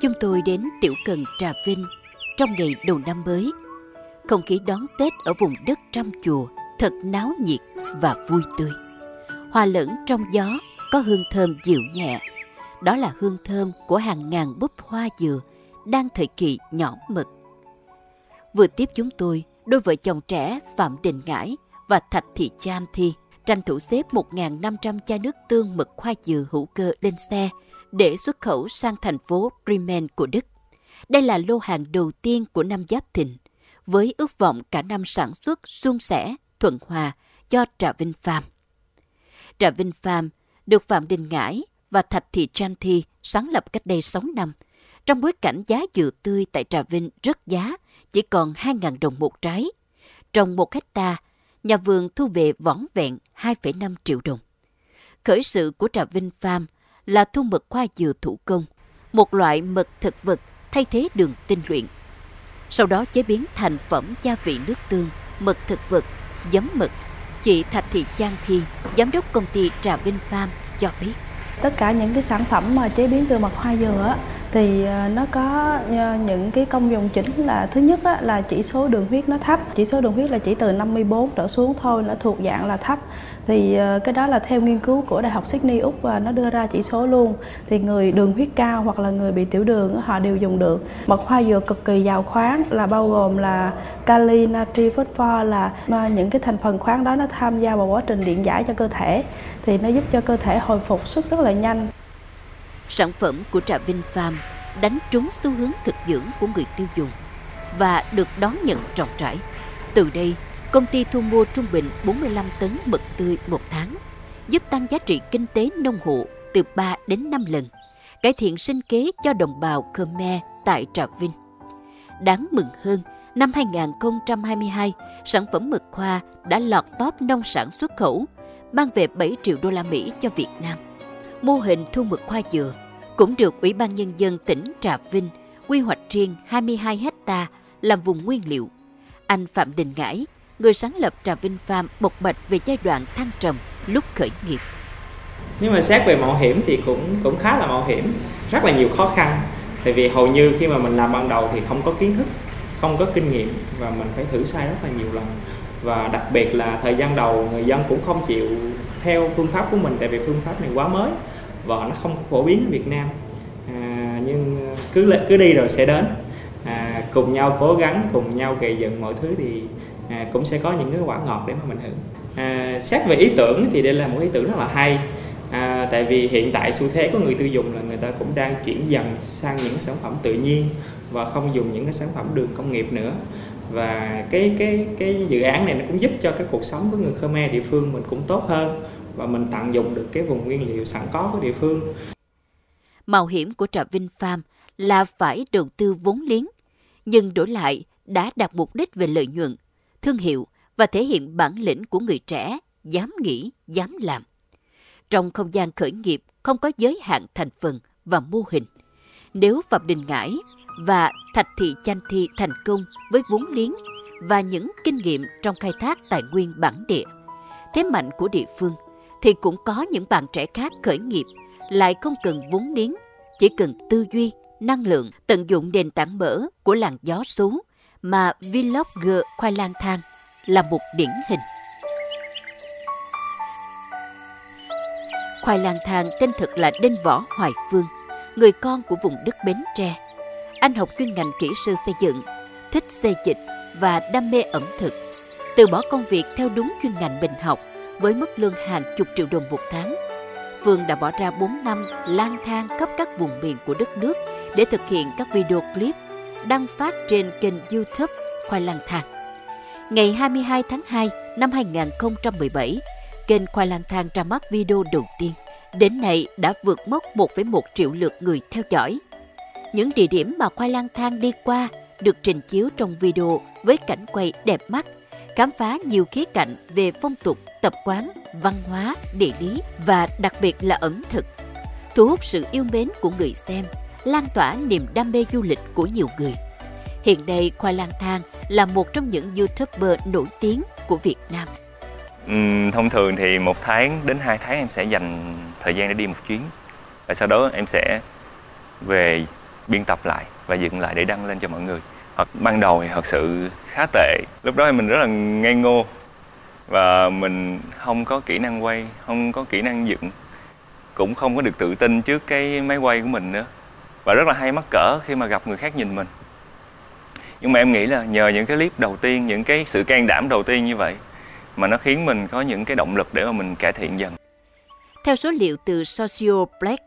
Chúng tôi đến Tiểu Cần Trà Vinh trong ngày đầu năm mới. Không khí đón Tết ở vùng đất trăm chùa thật náo nhiệt và vui tươi. Hòa lẫn trong gió có hương thơm dịu nhẹ. Đó là hương thơm của hàng ngàn búp hoa dừa đang thời kỳ nhỏ mực. Vừa tiếp chúng tôi, đôi vợ chồng trẻ Phạm Đình Ngãi và Thạch Thị Chan Thi tranh thủ xếp 1.500 chai nước tương mực hoa dừa hữu cơ lên xe để xuất khẩu sang thành phố Bremen của Đức. Đây là lô hàng đầu tiên của năm Giáp Thìn, với ước vọng cả năm sản xuất suôn sẻ, thuận hòa cho Trà Vinh Farm. Trà Vinh Farm được Phạm Đình Ngãi và Thạch Thị Trang Thi sáng lập cách đây 6 năm, trong bối cảnh giá dừa tươi tại Trà Vinh rất giá, chỉ còn 2.000 đồng một trái. Trong một hecta, nhà vườn thu về võng vẹn 2,5 triệu đồng. Khởi sự của Trà Vinh Farm là thu mật hoa dừa thủ công, một loại mật thực vật thay thế đường tinh luyện. Sau đó chế biến thành phẩm gia vị nước tương, mật thực vật, giấm mật Chị Thạch Thị Trang Thi, giám đốc công ty Trà Vinh Farm cho biết. Tất cả những cái sản phẩm mà chế biến từ mật hoa dừa thì ờ, nó có ờ, những cái công dụng chính là, thứ nhất là chỉ số đường huyết nó thấp. Chỉ số đường huyết là chỉ từ 54 trở xuống thôi, nó thuộc dạng là thấp. Thì ờ, cái đó là theo nghiên cứu của đại học Sydney úc và nó đưa ra chỉ số luôn. Thì người đường huyết cao hoặc là người bị tiểu đường họ đều dùng được. Mật hoa dừa cực kỳ giàu khoáng là bao gồm là kali natri phosphor là những cái thành phần khoáng đó nó tham gia vào quá trình điện giải cho cơ thể. Thì nó giúp cho cơ thể hồi phục sức rất là nhanh sản phẩm của Trà Vinh Farm đánh trúng xu hướng thực dưỡng của người tiêu dùng và được đón nhận rộng rãi. Từ đây, công ty thu mua trung bình 45 tấn mực tươi một tháng, giúp tăng giá trị kinh tế nông hộ từ 3 đến 5 lần, cải thiện sinh kế cho đồng bào Khmer tại Trà Vinh. Đáng mừng hơn, năm 2022, sản phẩm mực khoa đã lọt top nông sản xuất khẩu, mang về 7 triệu đô la Mỹ cho Việt Nam. Mô hình thu mực hoa dừa cũng được Ủy ban Nhân dân tỉnh Trà Vinh quy hoạch riêng 22 hecta làm vùng nguyên liệu. Anh Phạm Đình Ngãi, người sáng lập Trà Vinh Farm bộc bạch về giai đoạn thăng trầm lúc khởi nghiệp. Nhưng mà xét về mạo hiểm thì cũng cũng khá là mạo hiểm, rất là nhiều khó khăn. Tại vì hầu như khi mà mình làm ban đầu thì không có kiến thức, không có kinh nghiệm và mình phải thử sai rất là nhiều lần. Và đặc biệt là thời gian đầu người dân cũng không chịu theo phương pháp của mình tại vì phương pháp này quá mới và nó không phổ biến ở Việt Nam. À, nhưng à, cứ cứ đi rồi sẽ đến. À, cùng nhau cố gắng cùng nhau gây dựng mọi thứ thì à, cũng sẽ có những cái quả ngọt để mà mình hưởng. À, xét về ý tưởng thì đây là một ý tưởng rất là hay. À, tại vì hiện tại xu thế của người tiêu dùng là người ta cũng đang chuyển dần sang những sản phẩm tự nhiên và không dùng những cái sản phẩm đường công nghiệp nữa. Và cái cái cái dự án này nó cũng giúp cho cái cuộc sống của người Khmer địa phương mình cũng tốt hơn và mình tận dụng được cái vùng nguyên liệu sẵn có của địa phương. Mạo hiểm của Trà Vinh Farm là phải đầu tư vốn liếng, nhưng đổi lại đã đạt mục đích về lợi nhuận, thương hiệu và thể hiện bản lĩnh của người trẻ, dám nghĩ, dám làm. Trong không gian khởi nghiệp không có giới hạn thành phần và mô hình. Nếu Phạm Đình Ngãi và Thạch Thị Chanh Thi thành công với vốn liếng và những kinh nghiệm trong khai thác tài nguyên bản địa, thế mạnh của địa phương – thì cũng có những bạn trẻ khác khởi nghiệp lại không cần vốn liếng, chỉ cần tư duy, năng lượng, tận dụng nền tảng mở của làng gió số mà Vlogger Khoai Lang Thang là một điển hình. Khoai lang thang tên thật là Đinh Võ Hoài Phương, người con của vùng đất Bến Tre. Anh học chuyên ngành kỹ sư xây dựng, thích xây dịch và đam mê ẩm thực. Từ bỏ công việc theo đúng chuyên ngành mình học với mức lương hàng chục triệu đồng một tháng. Phương đã bỏ ra 4 năm lang thang khắp các vùng miền của đất nước để thực hiện các video clip đăng phát trên kênh YouTube Khoai lang thang. Ngày 22 tháng 2 năm 2017, kênh Khoai lang thang ra mắt video đầu tiên. Đến nay đã vượt mốc 1,1 triệu lượt người theo dõi. Những địa điểm mà Khoai lang thang đi qua được trình chiếu trong video với cảnh quay đẹp mắt, khám phá nhiều khía cạnh về phong tục, tập quán, văn hóa, địa lý và đặc biệt là ẩm thực, thu hút sự yêu mến của người xem, lan tỏa niềm đam mê du lịch của nhiều người. Hiện nay, Khoai Lang Thang là một trong những YouTuber nổi tiếng của Việt Nam. Ừ, thông thường thì một tháng đến hai tháng em sẽ dành thời gian để đi một chuyến và sau đó em sẽ về biên tập lại và dựng lại để đăng lên cho mọi người hoặc ban đầu thì thật sự khá tệ. Lúc đó thì mình rất là ngây ngô. Và mình không có kỹ năng quay không có kỹ năng dựng. Cũng không có được tự tin trước cái máy quay của mình nữa. Và rất là hay mắc cỡ khi mà gặp người khác nhìn mình. Nhưng mà em nghĩ là nhờ những cái clip đầu tiên những cái sự can đảm đầu tiên như vậy mà nó khiến mình có những cái động lực để mà mình cải thiện dần. Theo số liệu từ Social Black,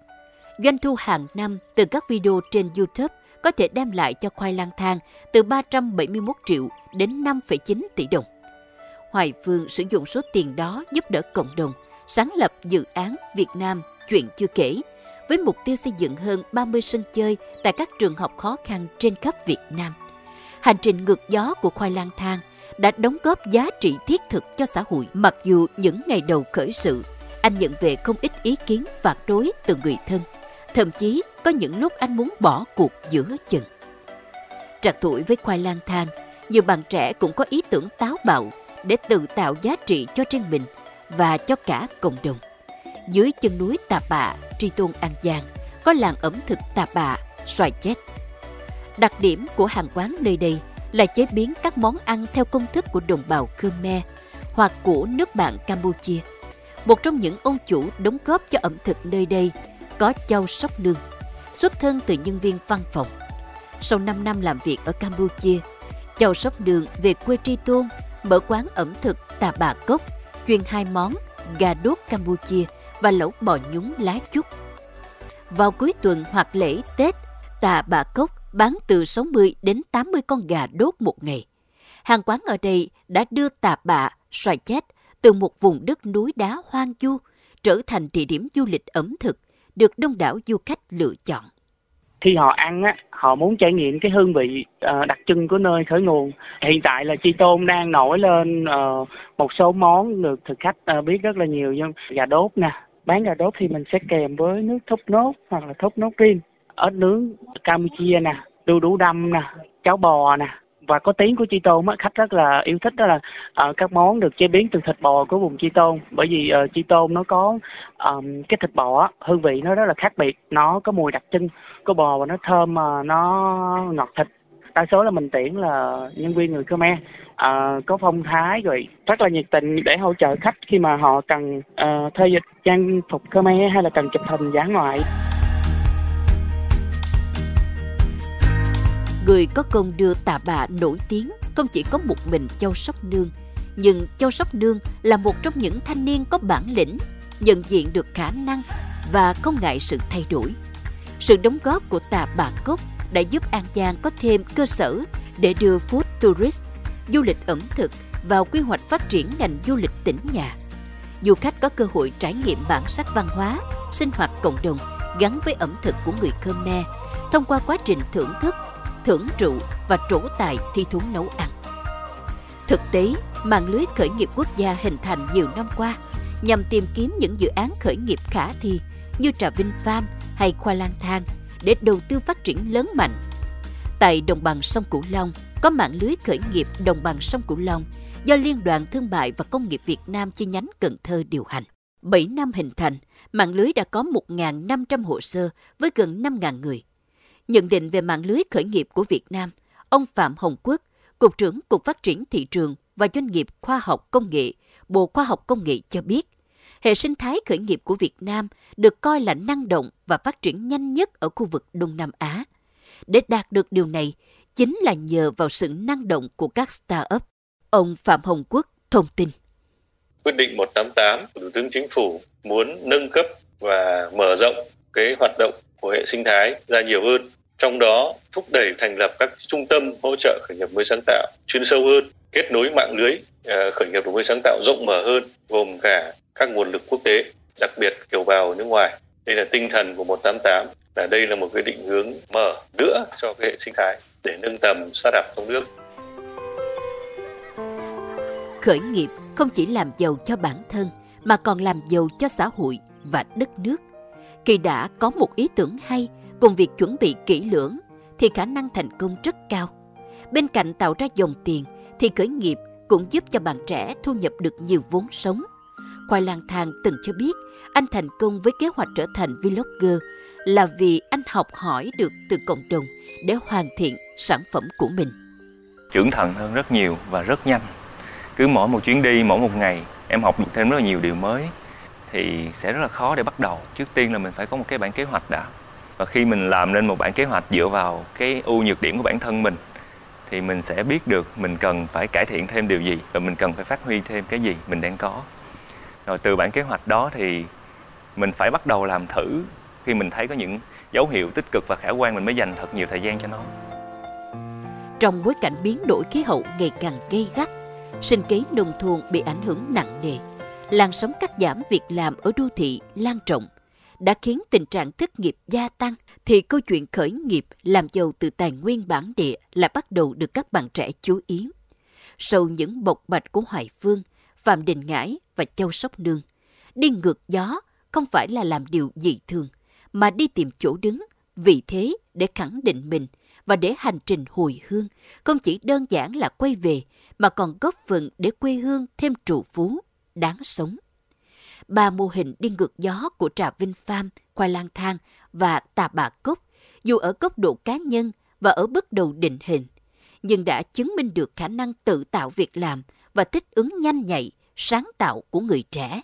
doanh thu hàng năm từ các video trên YouTube có thể đem lại cho khoai lang thang từ 371 triệu đến 5,9 tỷ đồng. Hoài Phương sử dụng số tiền đó giúp đỡ cộng đồng, sáng lập dự án Việt Nam chuyện chưa kể, với mục tiêu xây dựng hơn 30 sân chơi tại các trường học khó khăn trên khắp Việt Nam. Hành trình ngược gió của khoai lang thang đã đóng góp giá trị thiết thực cho xã hội mặc dù những ngày đầu khởi sự anh nhận về không ít ý kiến phản đối từ người thân. Thậm chí có những lúc anh muốn bỏ cuộc giữa chừng. Trạc tuổi với khoai lang thang, nhiều bạn trẻ cũng có ý tưởng táo bạo để tự tạo giá trị cho riêng mình và cho cả cộng đồng. Dưới chân núi Tà Bạ, Tri Tôn An Giang, có làng ẩm thực Tà Bạ, xoài chết. Đặc điểm của hàng quán nơi đây là chế biến các món ăn theo công thức của đồng bào Khmer hoặc của nước bạn Campuchia – một trong những ông chủ đóng góp cho ẩm thực nơi đây có Châu Sóc Nương, xuất thân từ nhân viên văn phòng. Sau 5 năm làm việc ở Campuchia, Châu Sóc Nương về quê Tri Tôn, mở quán ẩm thực Tà Bà Cốc, chuyên hai món gà đốt Campuchia và lẩu bò nhúng lá chúc. Vào cuối tuần hoặc lễ Tết, Tà Bà Cốc bán từ 60 đến 80 con gà đốt một ngày. Hàng quán ở đây đã đưa Tà Bạ, xoài chết từ một vùng đất núi đá hoang du trở thành địa điểm du lịch ẩm thực được đông đảo du khách lựa chọn. Khi họ ăn á, họ muốn trải nghiệm cái hương vị ờ, đặc trưng của nơi khởi nguồn. Hiện tại là Chi Tôn đang nổi lên ờ, một số món được thực khách ờ, biết rất là nhiều như gà đốt nè. Bán gà đốt thì mình sẽ kèm với nước thốt nốt hoặc là thốt nốt riêng. Ớt nướng Campuchia nè, đu đủ đâm nè, cháo bò nè, và có tiếng của chi tôn á khách rất là yêu thích đó là uh, các món được chế biến từ thịt bò của vùng chi tôn. Bởi vì uh, chi tôn nó có um, cái thịt bò á, hương vị nó rất là khác biệt. Nó có mùi đặc trưng của bò và nó thơm mà uh, nó ngọt thịt. Đa số là mình tuyển là nhân viên người Khmer. Uh, có phong thái rồi rất là nhiệt tình để hỗ trợ khách khi mà họ cần uh, thuê dịch trang phục Khmer hay là cần chụp hình dáng ngoại. Người có công đưa tà bà nổi tiếng không chỉ có một mình Châu Sóc Nương, nhưng Châu Sóc Nương là một trong những thanh niên có bản lĩnh, nhận diện được khả năng và không ngại sự thay đổi. Sự đóng góp của tà bà Cốc đã giúp An Giang có thêm cơ sở để đưa food tourist, du lịch ẩm thực vào quy hoạch phát triển ngành du lịch tỉnh nhà. Du khách có cơ hội trải nghiệm bản sắc văn hóa, sinh hoạt cộng đồng gắn với ẩm thực của người Khmer thông qua quá trình thưởng thức thưởng rượu và trổ tài thi thú nấu ăn. Thực tế, mạng lưới khởi nghiệp quốc gia hình thành nhiều năm qua nhằm tìm kiếm những dự án khởi nghiệp khả thi như Trà Vinh Farm hay khoa Lang Thang để đầu tư phát triển lớn mạnh. Tại đồng bằng sông Cửu Long có mạng lưới khởi nghiệp đồng bằng sông Cửu Long do Liên đoàn Thương mại và Công nghiệp Việt Nam chi nhánh Cần Thơ điều hành. 7 năm hình thành, mạng lưới đã có 1.500 hồ sơ với gần 5.000 người. Nhận định về mạng lưới khởi nghiệp của Việt Nam, ông Phạm Hồng Quốc, Cục trưởng Cục Phát triển Thị trường và Doanh nghiệp Khoa học Công nghệ, Bộ Khoa học Công nghệ cho biết, hệ sinh thái khởi nghiệp của Việt Nam được coi là năng động và phát triển nhanh nhất ở khu vực Đông Nam Á. Để đạt được điều này, chính là nhờ vào sự năng động của các start-up. Ông Phạm Hồng Quốc thông tin. Quyết định 188 của Thủ tướng Chính phủ muốn nâng cấp và mở rộng cái hoạt động của hệ sinh thái ra nhiều hơn, trong đó thúc đẩy thành lập các trung tâm hỗ trợ khởi nghiệp mới sáng tạo chuyên sâu hơn, kết nối mạng lưới ờ, khởi nghiệp đổi mới sáng tạo rộng mở hơn, gồm cả các nguồn lực quốc tế, đặc biệt kiều bào nước ngoài. Đây là tinh thần của 188 là đây là một cái định hướng mở nữa cho cái hệ sinh thái để nâng tầm startup trong nước. Khởi nghiệp không chỉ làm giàu cho bản thân, mà còn làm giàu cho xã hội và đất nước khi đã có một ý tưởng hay cùng việc chuẩn bị kỹ lưỡng thì khả năng thành công rất cao. Bên cạnh tạo ra dòng tiền thì khởi nghiệp cũng giúp cho bạn trẻ thu nhập được nhiều vốn sống. Khoai lang thang từng cho biết anh thành công với kế hoạch trở thành vlogger là vì anh học hỏi được từ cộng đồng để hoàn thiện sản phẩm của mình. Trưởng thành hơn rất nhiều và rất nhanh. Cứ mỗi một chuyến đi, mỗi một ngày em học được thêm rất là nhiều điều mới thì sẽ rất là khó để bắt đầu. Trước tiên là mình phải có một cái bản kế hoạch đã. Và khi mình làm nên một bản kế hoạch dựa vào cái ưu nhược điểm của bản thân mình thì mình sẽ biết được mình cần phải cải thiện thêm điều gì và mình cần phải phát huy thêm cái gì mình đang có. Rồi từ bản kế hoạch đó thì mình phải bắt đầu làm thử khi mình thấy có những dấu hiệu tích cực và khả quan mình mới dành thật nhiều thời gian cho nó. Trong bối cảnh biến đổi khí hậu ngày càng gây gắt, sinh kế nông thôn bị ảnh hưởng nặng nề, làn sóng cắt giảm việc làm ở đô thị lan rộng đã khiến tình trạng thất nghiệp gia tăng thì câu chuyện khởi nghiệp làm giàu từ tài nguyên bản địa lại bắt đầu được các bạn trẻ chú ý. Sau những bộc bạch của Hoài Phương, Phạm Đình Ngãi và Châu Sóc Nương, đi ngược gió không phải là làm điều dị thường, mà đi tìm chỗ đứng, vị thế để khẳng định mình và để hành trình hồi hương không chỉ đơn giản là quay về mà còn góp phần để quê hương thêm trụ phú, đáng sống. Ba mô hình đi ngược gió của Trà Vinh Pham, Khoai Lang Thang và Tà Bà Cúc, dù ở góc độ cá nhân và ở bước đầu định hình, nhưng đã chứng minh được khả năng tự tạo việc làm và thích ứng nhanh nhạy, sáng tạo của người trẻ.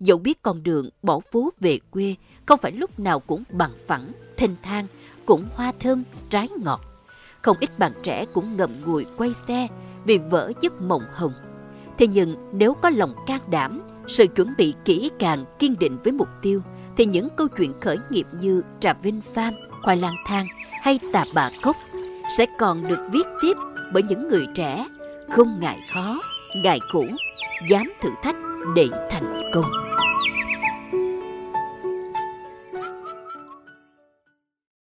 Dẫu biết con đường bỏ phố về quê không phải lúc nào cũng bằng phẳng, thênh thang, cũng hoa thơm, trái ngọt. Không ít bạn trẻ cũng ngậm ngùi quay xe vì vỡ giấc mộng hồng. Thế nhưng nếu có lòng can đảm, sự chuẩn bị kỹ càng, kiên định với mục tiêu, thì những câu chuyện khởi nghiệp như Trà Vinh Farm, Khoai lang thang hay Tà Bà Cốc sẽ còn được viết tiếp bởi những người trẻ không ngại khó, ngại khổ, dám thử thách để thành công.